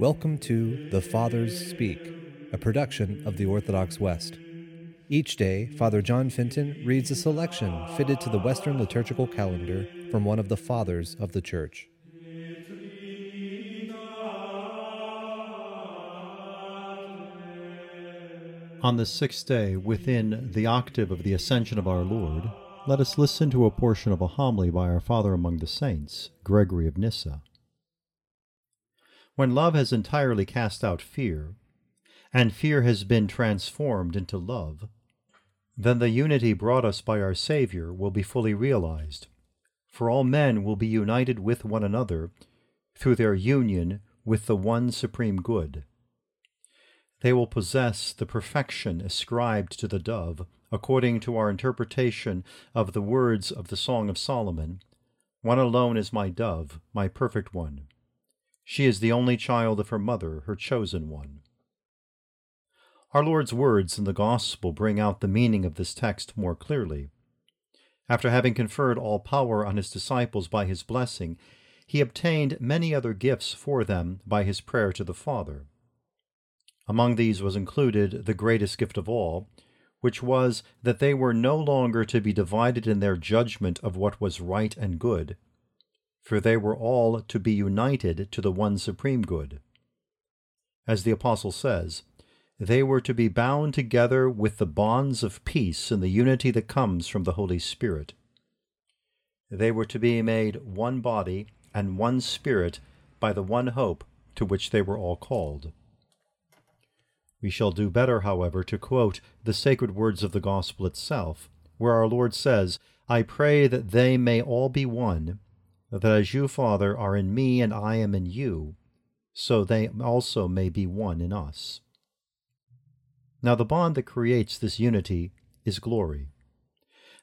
Welcome to The Fathers Speak, a production of the Orthodox West. Each day, Father John Fenton reads a selection fitted to the Western liturgical calendar from one of the Fathers of the Church. On the sixth day, within the octave of the Ascension of our Lord, let us listen to a portion of a homily by our Father among the Saints, Gregory of Nyssa. When love has entirely cast out fear, and fear has been transformed into love, then the unity brought us by our Saviour will be fully realized, for all men will be united with one another through their union with the one supreme good. They will possess the perfection ascribed to the dove, according to our interpretation of the words of the Song of Solomon One alone is my dove, my perfect one. She is the only child of her mother, her chosen one. Our Lord's words in the Gospel bring out the meaning of this text more clearly. After having conferred all power on his disciples by his blessing, he obtained many other gifts for them by his prayer to the Father. Among these was included the greatest gift of all, which was that they were no longer to be divided in their judgment of what was right and good, for they were all to be united to the one supreme good. As the Apostle says, they were to be bound together with the bonds of peace and the unity that comes from the Holy Spirit. They were to be made one body and one spirit by the one hope to which they were all called. We shall do better, however, to quote the sacred words of the Gospel itself, where our Lord says, I pray that they may all be one, that as you, Father, are in me and I am in you, so they also may be one in us. Now, the bond that creates this unity is glory.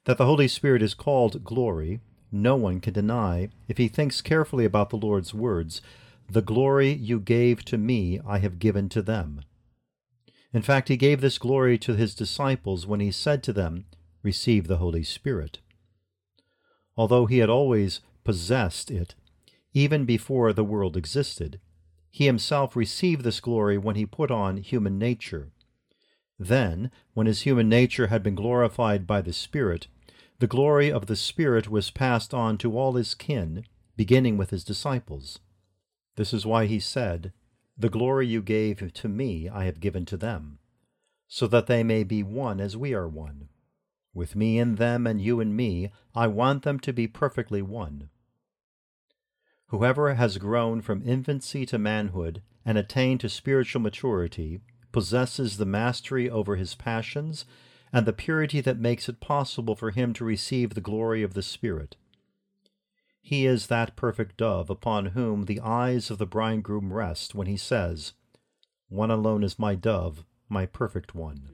That the Holy Spirit is called glory, no one can deny if he thinks carefully about the Lord's words, The glory you gave to me, I have given to them. In fact, he gave this glory to his disciples when he said to them, Receive the Holy Spirit. Although he had always possessed it, even before the world existed. He himself received this glory when he put on human nature. Then, when his human nature had been glorified by the Spirit, the glory of the Spirit was passed on to all his kin, beginning with his disciples. This is why he said, The glory you gave to me I have given to them, so that they may be one as we are one. With me in them and you in me, I want them to be perfectly one. Whoever has grown from infancy to manhood and attained to spiritual maturity possesses the mastery over his passions and the purity that makes it possible for him to receive the glory of the Spirit. He is that perfect dove upon whom the eyes of the bridegroom rest when he says, One alone is my dove, my perfect one.